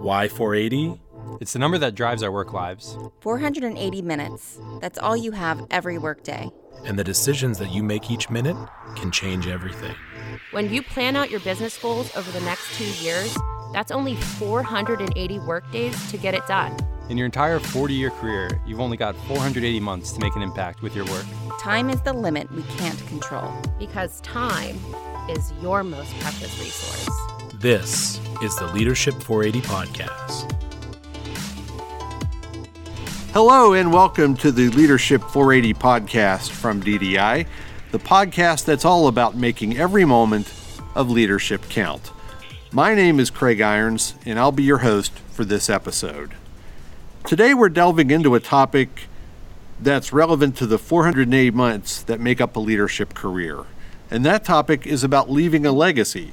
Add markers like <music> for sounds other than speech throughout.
Why 480? It's the number that drives our work lives. 480 minutes. That's all you have every workday. And the decisions that you make each minute can change everything. When you plan out your business goals over the next two years, that's only 480 workdays to get it done. In your entire 40 year career, you've only got 480 months to make an impact with your work. Time is the limit we can't control. Because time is your most precious resource. This is the Leadership 480 Podcast. Hello, and welcome to the Leadership 480 podcast from DDI, the podcast that's all about making every moment of leadership count. My name is Craig Irons, and I'll be your host for this episode. Today, we're delving into a topic that's relevant to the 480 months that make up a leadership career. And that topic is about leaving a legacy.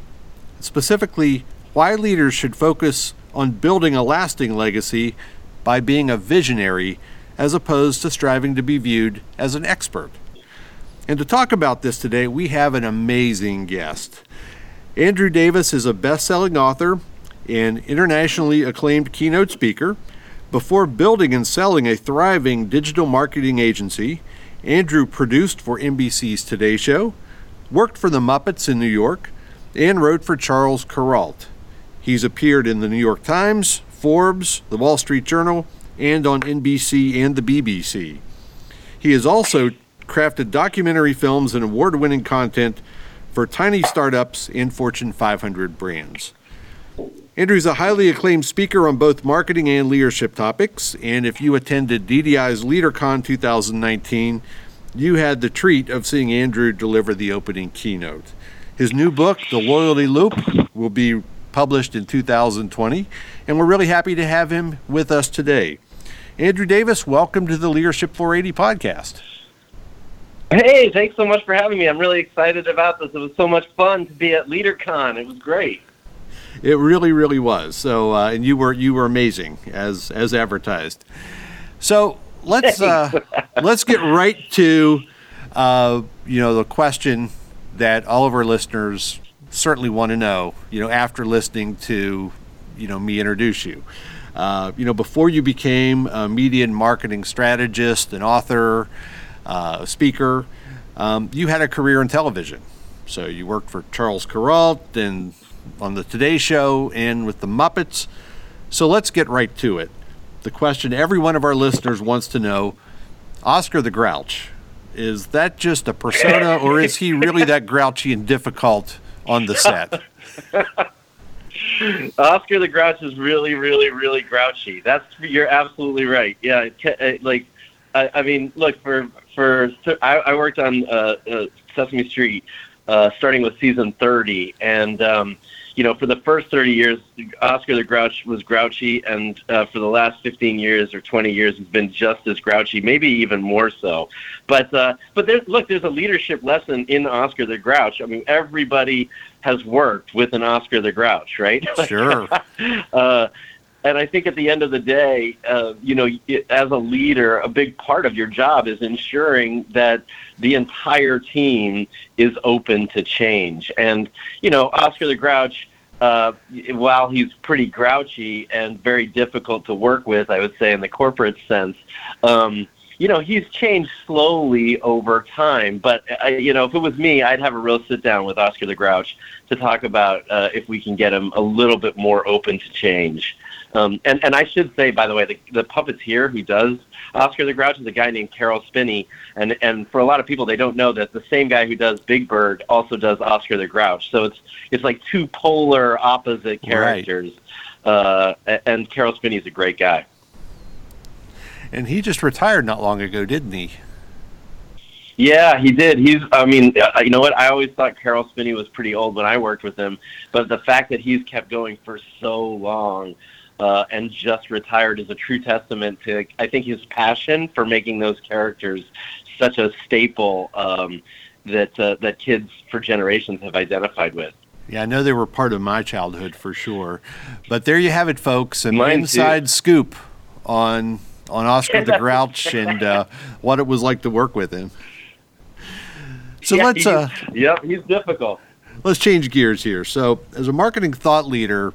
Specifically, why leaders should focus on building a lasting legacy by being a visionary as opposed to striving to be viewed as an expert. And to talk about this today, we have an amazing guest. Andrew Davis is a best selling author and internationally acclaimed keynote speaker. Before building and selling a thriving digital marketing agency, Andrew produced for NBC's Today Show, worked for the Muppets in New York, and wrote for Charles Kuralt. He's appeared in the New York Times, Forbes, The Wall Street Journal, and on NBC and the BBC. He has also crafted documentary films and award winning content for tiny startups and Fortune 500 brands. Andrew's a highly acclaimed speaker on both marketing and leadership topics, and if you attended DDI's LeaderCon 2019, you had the treat of seeing Andrew deliver the opening keynote. His new book, The Loyalty Loop, will be published in 2020, and we're really happy to have him with us today. Andrew Davis, welcome to the Leadership 480 podcast. Hey, thanks so much for having me. I'm really excited about this. It was so much fun to be at LeaderCon. It was great. It really, really was. So, uh, and you were you were amazing as as advertised. So let's uh, let's get right to uh, you know the question that all of our listeners certainly want to know, you know, after listening to, you know, me introduce you. Uh, you know, before you became a media and marketing strategist, an author, uh, a speaker, um, you had a career in television. So you worked for Charles Kuralt and on the Today Show and with the Muppets. So let's get right to it. The question every one of our listeners wants to know Oscar the Grouch, is that just a persona or is he really that grouchy and difficult on the set. <laughs> Oscar the Grouch is really, really, really grouchy. That's you're absolutely right. Yeah, like I, I mean, look for for I, I worked on uh, uh, Sesame Street uh, starting with season thirty, and um, you know, for the first 30 years, Oscar the Grouch was grouchy, and uh, for the last 15 years or 20 years, he's been just as grouchy, maybe even more so. But uh, but there's look, there's a leadership lesson in Oscar the Grouch. I mean, everybody has worked with an Oscar the Grouch, right? <laughs> Sure. <laughs> uh, and I think at the end of the day, uh, you know, as a leader, a big part of your job is ensuring that the entire team is open to change. And you know, Oscar the Grouch, uh, while he's pretty grouchy and very difficult to work with, I would say in the corporate sense. Um, you know, he's changed slowly over time. But you know, if it was me, I'd have a real sit down with Oscar the Grouch to talk about uh, if we can get him a little bit more open to change. Um, and and I should say, by the way, the, the puppeteer who does Oscar the Grouch is a guy named Caroll Spinney, and and for a lot of people, they don't know that the same guy who does Big Bird also does Oscar the Grouch. So it's it's like two polar opposite characters. Right. Uh, and Caroll Spinney is a great guy. And he just retired not long ago, didn't he? Yeah, he did. He's. I mean, uh, you know what? I always thought Caroll Spinney was pretty old when I worked with him, but the fact that he's kept going for so long uh, and just retired is a true testament to, I think, his passion for making those characters such a staple um, that uh, that kids for generations have identified with. Yeah, I know they were part of my childhood for sure. But there you have it, folks, an Mine inside too. scoop on on Oscar the Grouch <laughs> and uh, what it was like to work with him. So yeah, let's. Uh, yep, he's difficult. Let's change gears here. So, as a marketing thought leader,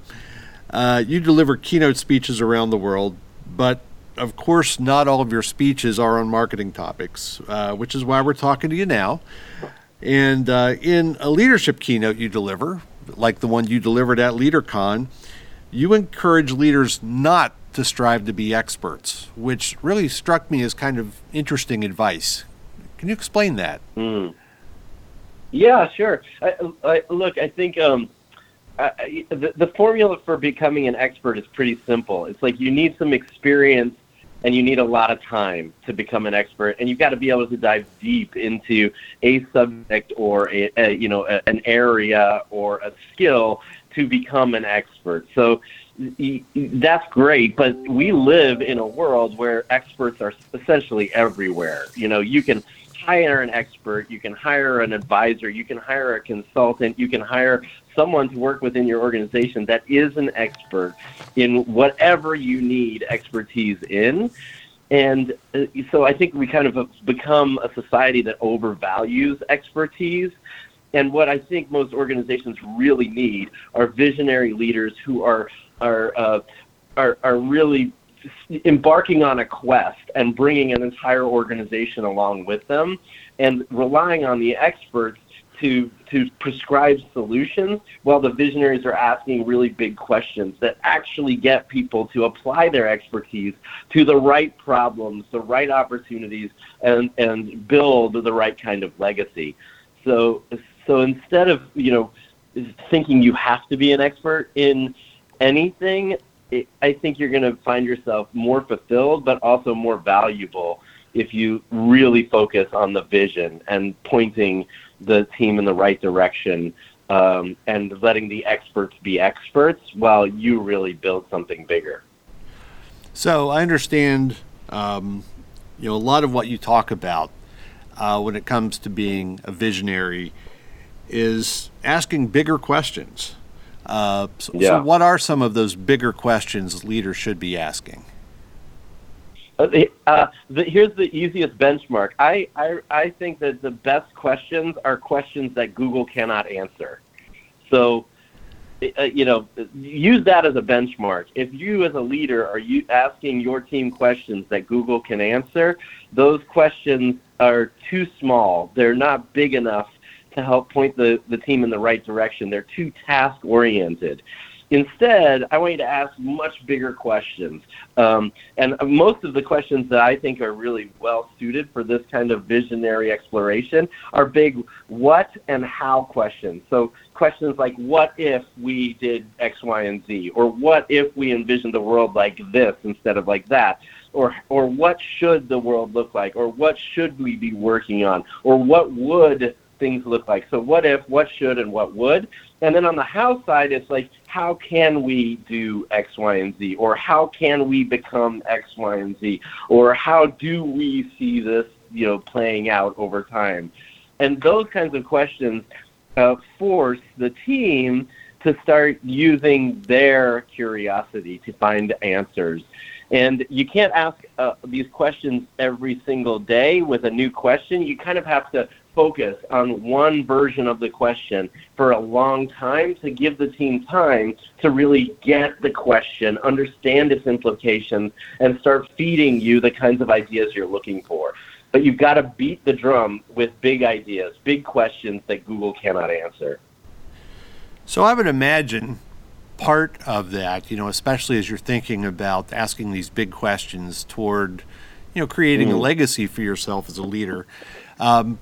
Uh, you deliver keynote speeches around the world, but of course, not all of your speeches are on marketing topics, uh, which is why we're talking to you now. And uh, in a leadership keynote you deliver, like the one you delivered at LeaderCon, you encourage leaders not to strive to be experts, which really struck me as kind of interesting advice. Can you explain that? Mm. Yeah, sure. I, I, look, I think um, I, the, the formula for becoming an expert is pretty simple. It's like you need some experience and you need a lot of time to become an expert and you've got to be able to dive deep into a subject or a, a you know a, an area or a skill to become an expert so that's great but we live in a world where experts are essentially everywhere you know you can hire an expert, you can hire an advisor, you can hire a consultant, you can hire someone to work within your organization that is an expert in whatever you need expertise in. And uh, so I think we kind of have become a society that overvalues expertise. And what I think most organizations really need are visionary leaders who are are uh, are, are really embarking on a quest and bringing an entire organization along with them and relying on the experts to to prescribe solutions while the visionaries are asking really big questions that actually get people to apply their expertise to the right problems, the right opportunities and and build the right kind of legacy. So so instead of, you know, thinking you have to be an expert in anything, it, I think you're going to find yourself more fulfilled, but also more valuable if you really focus on the vision and pointing the team in the right direction um, and letting the experts be experts while you really build something bigger. So I understand, um, you know, a lot of what you talk about uh, when it comes to being a visionary is asking bigger questions. Uh, so, yeah. so, what are some of those bigger questions leaders should be asking? Uh, uh, the, here's the easiest benchmark. I, I, I think that the best questions are questions that Google cannot answer. So, uh, you know, use that as a benchmark. If you, as a leader, are you asking your team questions that Google can answer, those questions are too small. They're not big enough to help point the, the team in the right direction. They're too task oriented. Instead, I want you to ask much bigger questions. Um, and most of the questions that I think are really well suited for this kind of visionary exploration are big what and how questions. So, questions like what if we did X, Y, and Z? Or what if we envisioned the world like this instead of like that? Or, or what should the world look like? Or what should we be working on? Or what would things look like. So what if, what should, and what would. And then on the how side, it's like, how can we do X, Y, and Z? Or how can we become X, Y, and Z? Or how do we see this, you know, playing out over time? And those kinds of questions uh, force the team to start using their curiosity to find answers. And you can't ask uh, these questions every single day with a new question. You kind of have to focus on one version of the question for a long time to give the team time to really get the question, understand its implications, and start feeding you the kinds of ideas you're looking for. But you've got to beat the drum with big ideas, big questions that Google cannot answer. So I would imagine part of that, you know, especially as you're thinking about asking these big questions toward, you know, creating mm. a legacy for yourself as a leader. Um,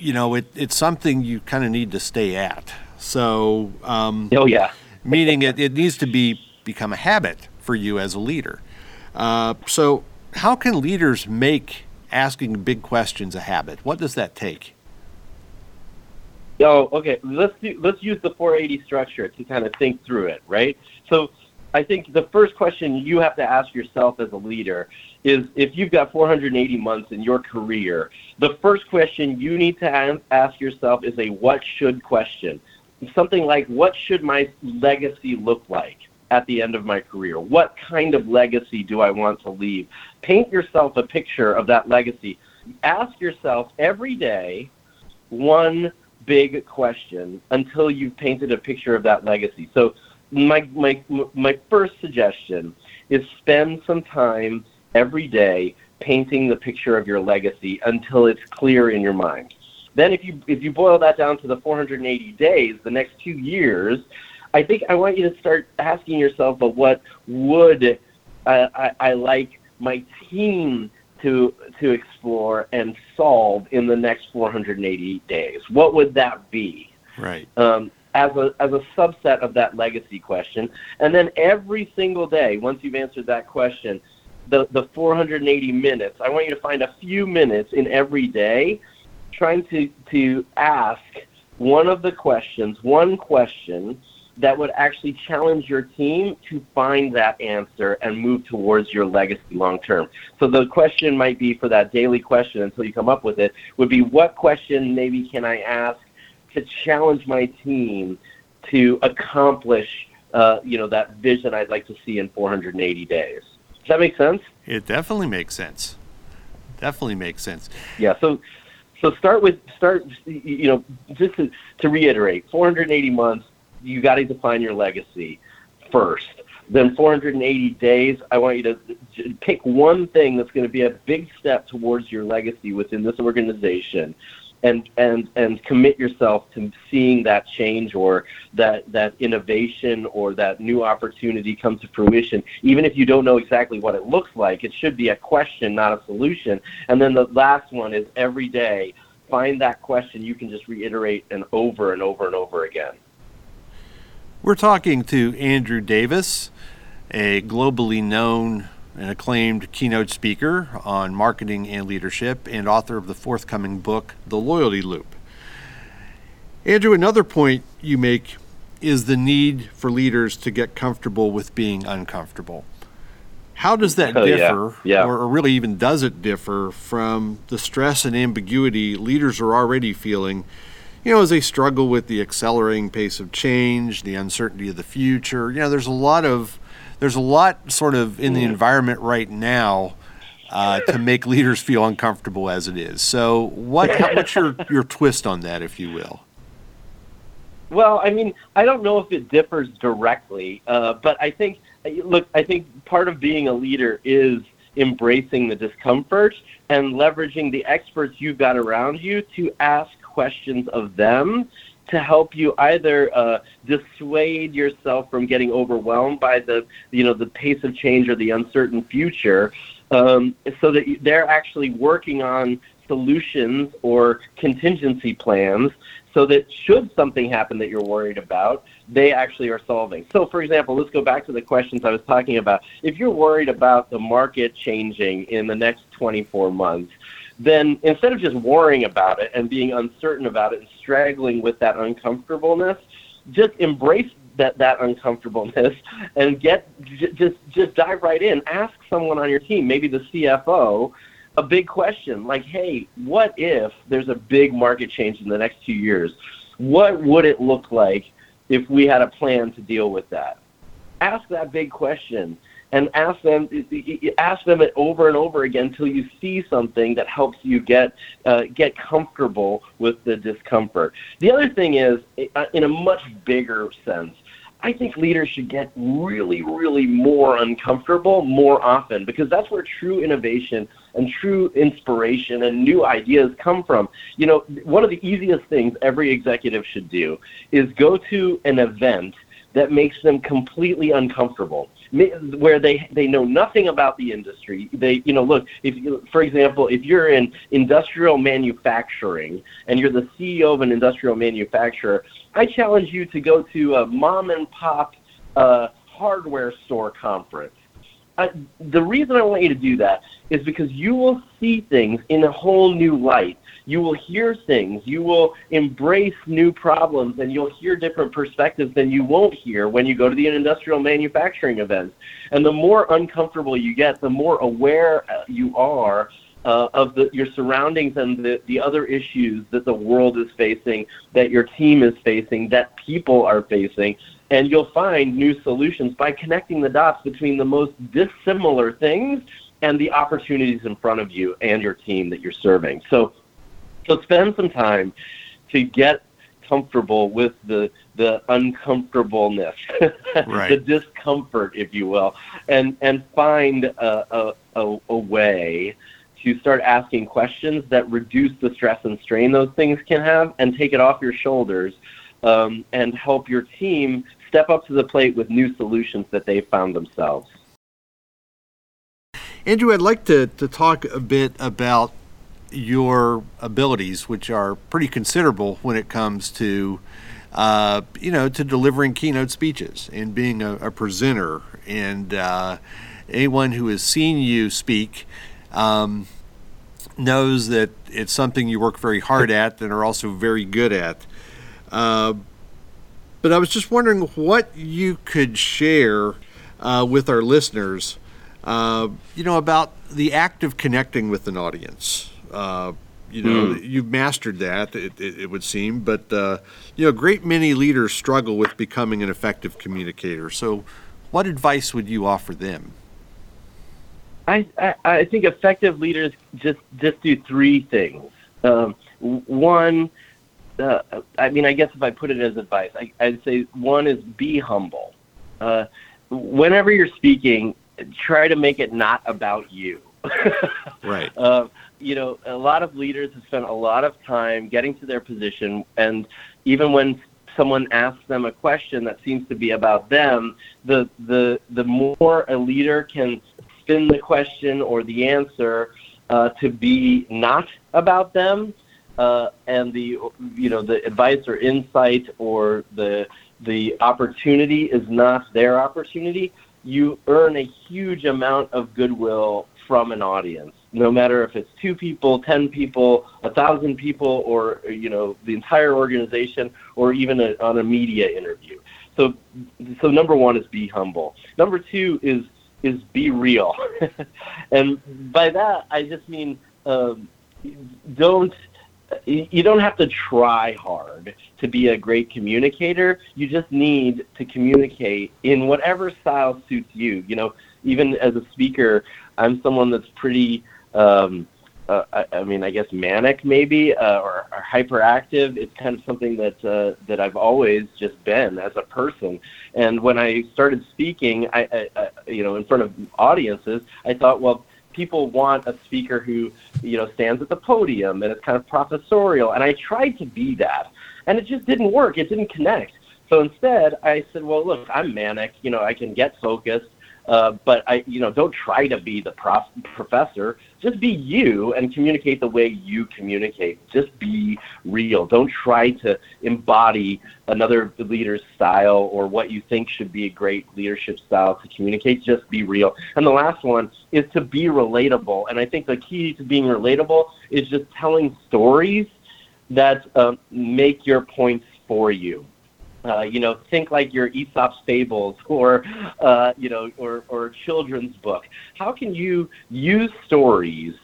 you know, it, it's something you kind of need to stay at. So, um, oh yeah, meaning it, it needs to be become a habit for you as a leader. Uh, so, how can leaders make asking big questions a habit? What does that take? Oh, okay. Let's do, let's use the 480 structure to kind of think through it, right? So, I think the first question you have to ask yourself as a leader is if you've got 480 months in your career, the first question you need to ask yourself is a what should question. Something like, what should my legacy look like at the end of my career? What kind of legacy do I want to leave? Paint yourself a picture of that legacy. Ask yourself every day one big question until you've painted a picture of that legacy. So my my my first suggestion is spend some time every day painting the picture of your legacy until it's clear in your mind. Then if you if you boil that down to the 480 days, the next 2 years, I think I want you to start asking yourself, but what would uh, I, I like my team to to explore and solve in the next 480 days? What would that be? Right. Um, as a as a subset of that legacy question, and then every single day, once you've answered that question, the the 480 minutes, I want you to find a few minutes in every day, trying to to ask one of the questions, one question that would actually challenge your team to find that answer and move towards your legacy long term. So the question might be for that daily question until you come up with it would be what question maybe can I ask to challenge my team to accomplish uh, you know that vision I'd like to see in 480 days. Does that make sense? It definitely makes sense. Definitely makes sense. Yeah. So so start with start you know just to, to reiterate 480 months you got to define your legacy first then 480 days i want you to pick one thing that's going to be a big step towards your legacy within this organization and and and commit yourself to seeing that change or that that innovation or that new opportunity come to fruition. Even if you don't know exactly what it looks like it should be a question not a solution. And then the last one is every day find that question you can just reiterate and over and over and over again. We're talking to andrew davis a globally known an acclaimed keynote speaker on marketing and leadership, and author of the forthcoming book, The Loyalty Loop. Andrew, another point you make is the need for leaders to get comfortable with being uncomfortable. How does that oh, differ, yeah. Yeah. or really even does it differ from the stress and ambiguity leaders are already feeling, you know, as they struggle with the accelerating pace of change, the uncertainty of the future? You know, there's a lot of there's a lot sort of in the environment right now uh, to make leaders feel uncomfortable as it is. So, what how, what's your your twist on that, if you will? Well, I mean, I don't know if it differs directly, uh, but I think look, I think part of being a leader is embracing the discomfort and leveraging the experts you've got around you to ask questions of them to help you either uh, dissuade yourself from getting overwhelmed by the you know the pace of change or the uncertain future, um, so that they're actually working on solutions or contingency plans so that should something happen that you're worried about, they actually are solving. So, for example, let's go back to the questions I was talking about. If you're worried about the market changing in the next 24 months, then instead of just worrying about it and being uncertain about it and struggling with that uncomfortableness, just embrace that that uncomfortableness <laughs> and get j- just just dive right in. Ask someone on your team, maybe the CFO, a big question like, "Hey, what if there's a big market change in the next 2 years? What would it look like if we had a plan to deal with that?" Ask that big question and ask them ask them it over and over again until you see something that helps you get uh, get comfortable with the discomfort. The other thing is, uh, in a much bigger sense, I think leaders should get really, really more uncomfortable more often because that's where true innovation and true inspiration and new ideas come from. You know, one of the easiest things every executive should do is go to an event that makes them completely uncomfortable where they they know nothing about the industry. They you know look if you, for example if you're in industrial manufacturing and you're the CEO of an industrial manufacturer, I challenge you to go to a mom and pop uh, hardware store conference. The reason I want you to do that is because you will see things in a whole new light you will hear things, you will embrace new problems, and you'll hear different perspectives than you won't hear when you go to the industrial manufacturing events. And the more uncomfortable you get, the more aware uh, you are uh, of the, your surroundings and the, the other issues that the world is facing, that your team is facing, that people are facing. And you'll find new solutions by connecting the dots between the most dissimilar things and the opportunities in front of you and your team that you're serving. So so spend some time to get comfortable with the, the uncomfortableness, <laughs> Right. the discomfort, if you will, and and find a, a, a, a way to start asking questions that reduce the stress and strain those things can have, and take it off your shoulders, um, and help your team step up to the plate with new solutions that they've found themselves. Andrew, I'd like to, to talk a bit about your abilities, which are pretty considerable when it comes to, uh, you know, to delivering keynote speeches and being a, a presenter. And uh, anyone who has seen you speak um, knows that it's something you work very hard at and are also very good at. Uh, but I was just wondering what you could share uh, with our listeners, uh, you know, about the act of connecting with an audience. Uh, you know, you've mastered that, it, it, it would seem, but, uh, you know, a great many leaders struggle with becoming an effective communicator. So, what advice would you offer them? I, I, I think effective leaders just just do three things. Um, one, uh, I mean, I guess if I put it as advice, I, I'd say one is be humble. Uh, whenever you're speaking, try to make it not about you. <laughs> Right. Uh, you know, a lot of leaders have spent a lot of time getting to their position, and even when someone asks them a question that seems to be about them, the the the more a leader can spin the question or the answer uh, to be not about them, uh, and the you know the advice or insight or the the opportunity is not their opportunity, you earn a huge amount of goodwill from an audience. No matter if it's two people, ten people, a thousand people, or you know the entire organization, or even a, on a media interview. So, so number one is be humble. Number two is is be real, <laughs> and by that I just mean um, don't you don't have to try hard to be a great communicator. You just need to communicate in whatever style suits you. You know, even as a speaker, I'm someone that's pretty. Um, uh, I, I mean, I guess manic maybe uh, or, or hyperactive. It's kind of something that uh, that I've always just been as a person. And when I started speaking, I, I, I you know in front of audiences, I thought, well, people want a speaker who you know stands at the podium and is kind of professorial. And I tried to be that, and it just didn't work. It didn't connect. So instead, I said, well, look, I'm manic. You know, I can get focused. Uh, but I, you know, don't try to be the prof- professor. Just be you and communicate the way you communicate. Just be real. Don't try to embody another leader's style or what you think should be a great leadership style to communicate. Just be real. And the last one is to be relatable. And I think the key to being relatable is just telling stories that uh, make your points for you. Uh, you know, think like your Aesop's fables or, uh, you know, or, or children's book. How can you use stories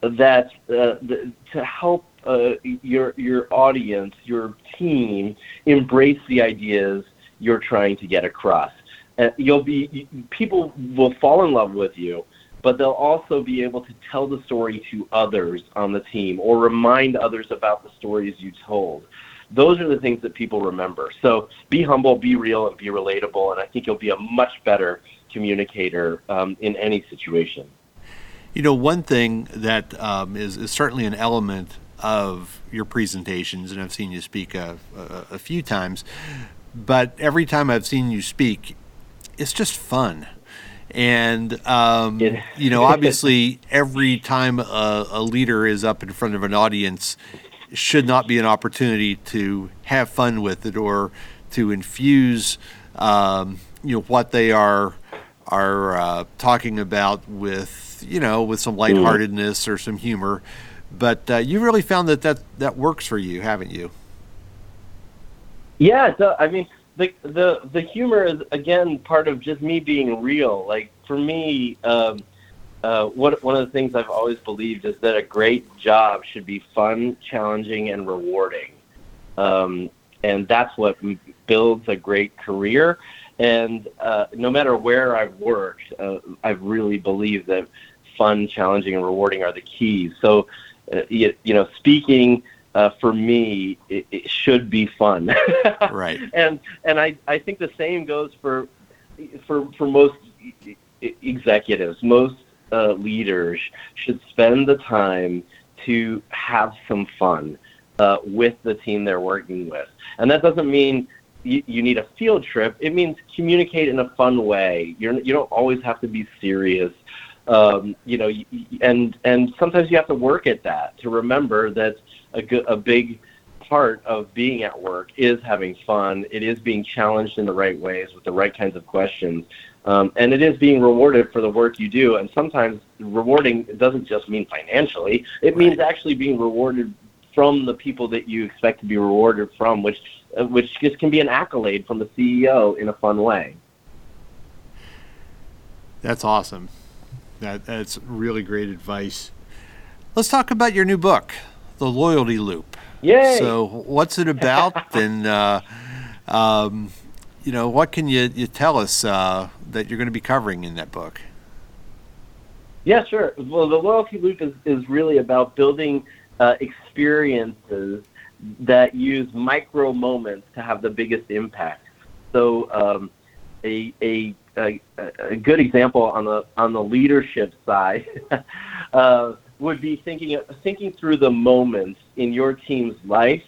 that uh, th- to help uh, your your audience, your team, embrace the ideas you're trying to get across? Uh, you'll be people will fall in love with you, but they'll also be able to tell the story to others on the team or remind others about the stories you told those are the things that people remember. So be humble, be real, and be relatable, and I think you'll be a much better communicator um, in any situation. You know, one thing that um, is, is certainly an element of your presentations, and I've seen you speak a, a, a few times, but every time I've seen you speak, it's just fun. And, um, you know, <laughs> obviously, every time a, a leader is up in front of an audience, should not be an opportunity to have fun with it or to infuse, um, you know, what they are are uh, talking about with, you know, with some lightheartedness or some humor. But uh, you really found that, that that works for you, haven't you? Yeah, so, I mean, the the the humor is again part of just me being real. Like for me, um, uh, what one of the things I've always believed is that a great job should be fun, challenging, and rewarding, um, and that's what builds a great career. And uh, no matter where I've worked, uh, I've really believed that fun, challenging, and rewarding are the keys. So, uh, you, you know, speaking uh, for me, it, it should be fun. <laughs> right. And and I, I think the same goes for for for most executives. Most uh, leaders should spend the time to have some fun uh, with the team they're working with. And that doesn't mean you, you, need a field trip. It means communicate in a fun way. You're, you don't always have to be serious. Um, you know, and and sometimes you have to work at that to remember that a, a big part of being at work is having fun. It is being challenged in the right ways with the right kinds of questions. Um, and it is being rewarded for the work you do. And sometimes rewarding doesn't just mean financially, it means actually being rewarded from the people that you expect to be rewarded from, which, uh, which just can be an accolade from the CEO in a fun way. That's awesome. That, that's really great advice. Let's talk about your new book, The Loyalty Loop. Yay! So, what's it about? <laughs> and uh, um, you know, what can you, you tell us uh, that you're going to be covering in that book? Yeah, sure. Well, the loyalty loop is, is really about building uh, experiences that use micro moments to have the biggest impact. So, um, a, a, a, a, good example on the on the leadership side <laughs> uh, would be thinking thinking through the moments in your team's life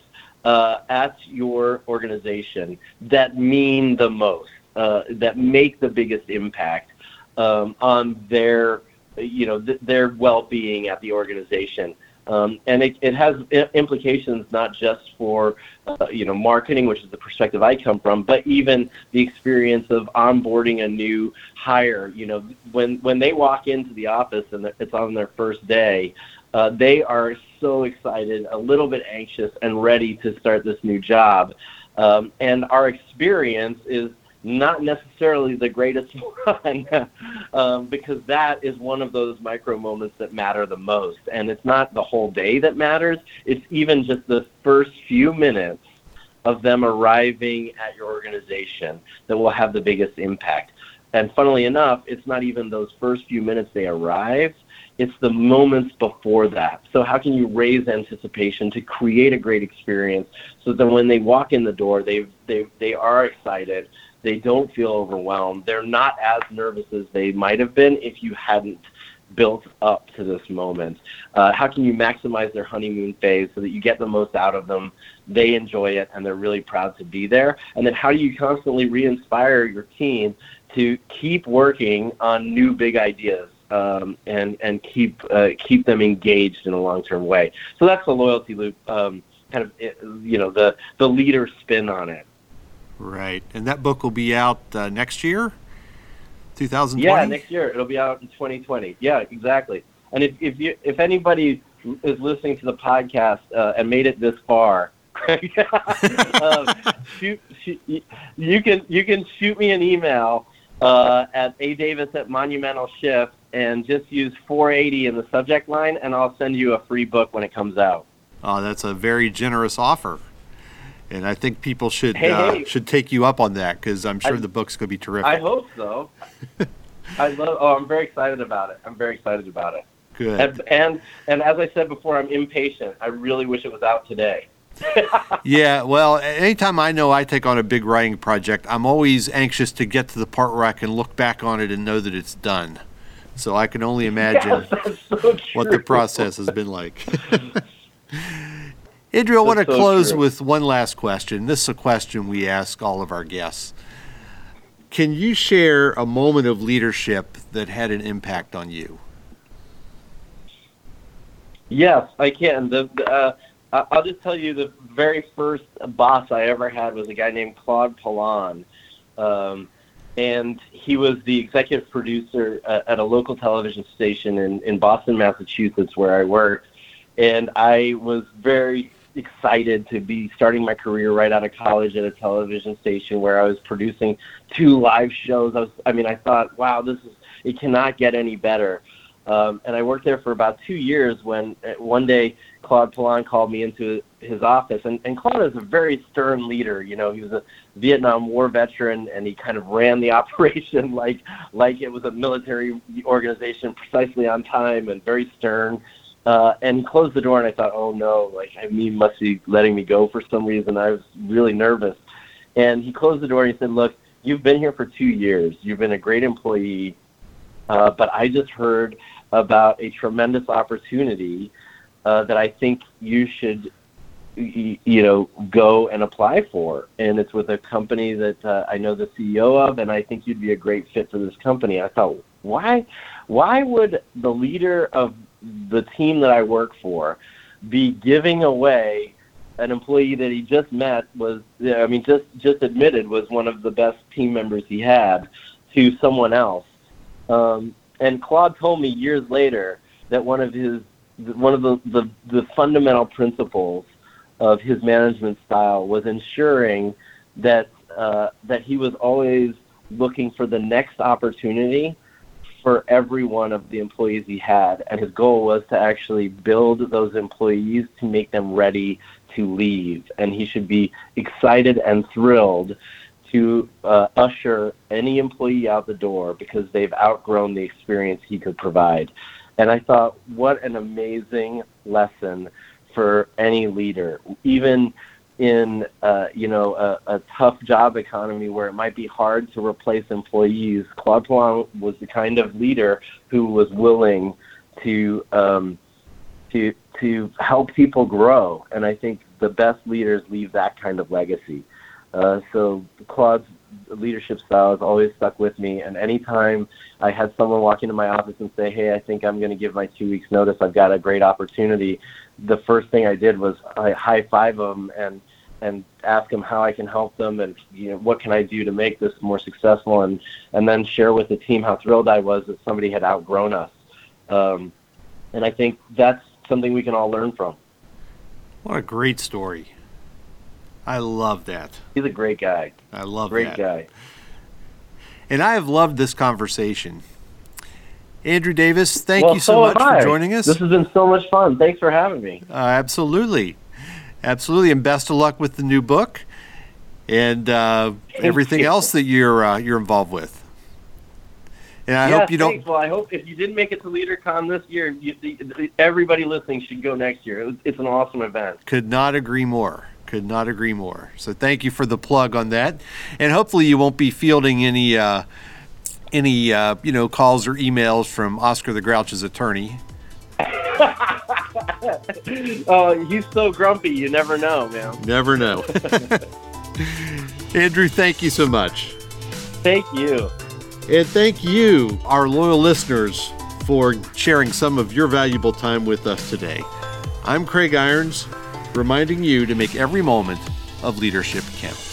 uh, at your organization that mean the most, uh, that make the biggest impact um, on their, you know, th- their well-being at the organization. Um, and it, it has implications not just for uh, you know marketing, which is the perspective I come from, but even the experience of onboarding a new hire. You know, when when they walk into the office and it's on their first day, uh, they are so excited, a little bit anxious, and ready to start this new job. Um, and our experience is not necessarily the greatest <laughs> one um, because that is one of those micro moments that matter the most. And it's not the whole day that matters, it's even just the first few minutes of them arriving at your organization that will have the biggest impact. And funnily enough, it's not even those first few minutes they arrive, it's the moments before that. So how can you raise anticipation to create a great experience so that when they walk in the door, they they they are excited. They don't feel overwhelmed. They're not as nervous as they might have been if you hadn't built up to this moment. Uh, how can you maximize their honeymoon phase so that you get the most out of them? They enjoy it and they're really proud to be there. And then how do you constantly re-inspire your team to keep working on new big ideas? um, and and keep uh, keep them engaged in a long term way. So that's the loyalty loop, um, kind of you know the the leader spin on it. Right, and that book will be out uh, next year, 2020. Yeah, next year it'll be out in 2020. Yeah, exactly. And if if you if anybody is listening to the podcast uh, and made it this far. <laughs> um, shoot, shoot, you can you can shoot me an email uh, at a davis at monumental shift and just use 480 in the subject line, and I'll send you a free book when it comes out. Oh, that's a very generous offer, and I think people should hey, uh, hey. should take you up on that because I'm sure I, the book's going to be terrific. I hope so. I love. Oh, I'm very excited about it. I'm very excited about it. Good. And, and and as I said before, I'm impatient. I really wish it was out today. <laughs> yeah, well, anytime I know I take on a big writing project, I'm always anxious to get to the part where I can look back on it and know that it's done. So I can only imagine so what the process has been like. <laughs> <laughs> Idri, I want to so close true. with one last question. This is a question we ask all of our guests. Can you share a moment of leadership that had an impact on you? Yes, I can. The, uh, I'll just tell you the very first boss I ever had was a guy named Claude Polan. Um, and he was the executive producer uh, at a local television station in, in Boston, Massachusetts, where I worked. And I was very excited to be starting my career right out of college at a television station where I was producing two live shows. I was, I mean, I thought, wow, this is, it cannot get any better. Um, and I worked there for about two years when uh, one day Claude Polan called me into his office. And, and Claude is a very stern leader. You know, he was a Vietnam War veteran and he kind of ran the <laughs> operation like, like it was a military organization precisely on time and very stern. Uh, and closed the door, and I thought, oh no, like I mean, must be letting me go for some reason. I was really nervous. And he closed the door and he said, look, you've been here for two years. You've been a great employee, uh, but I just heard about a tremendous opportunity uh, that I think you should, you know, go and apply for. And it's with a company that uh, I know the CEO of, and I think you'd be a great fit for this company. I thought, why, why would the leader of the team that I work for be giving away an employee that he just met was I mean just just admitted was one of the best team members he had to someone else. Um, and Claude told me years later that one of his one of the, the, the fundamental principles of his management style was ensuring that uh, that he was always looking for the next opportunity for every one of the employees he had, and his goal was to actually build those employees to make them ready to leave, and he should be excited and thrilled to uh, usher any employee out the door because they've outgrown the experience he could provide. And I thought, what an amazing lesson for any leader, even in uh, you know a, a tough job economy where it might be hard to replace employees. Claude Poulin was the kind of leader who was willing to um, to to help people grow, and I think the best leaders leave that kind of legacy. Uh, so Claude's leadership style has always stuck with me, and anytime I had someone walk into my office and say, "Hey, I think I'm going to give my two weeks notice. I've got a great opportunity," the first thing I did was I high five them and and ask them how I can help them and you know what can I do to make this more successful and and then share with the team how thrilled I was that somebody had outgrown us. Um, and I think that's something we can all learn from. What a great story. I love that. He's a great guy. I love that. great that. guy. And I have loved this conversation. Andrew Davis, thank well, you so, much for joining us. This has been so much fun. Thanks for having me. Uh, absolutely. Absolutely. And best of luck with the new book and uh, everything you. else that you're uh, you're involved with. And I yeah, hope you thanks. don't. Well, I hope if you didn't make it to LeaderCon this year, you, the, everybody listening should go next year. It's an awesome event. Could not agree more. Could not agree more. So thank you for the plug on that, and hopefully you won't be fielding any uh, any uh, you know calls or emails from Oscar the Grouch's attorney. <laughs> oh, he's so grumpy. You never know, man. Never know. <laughs> <laughs> Andrew, thank you so much. Thank you. And thank you, our loyal listeners, for sharing some of your valuable time with us today. I'm Craig Irons, reminding you to make every moment of leadership count.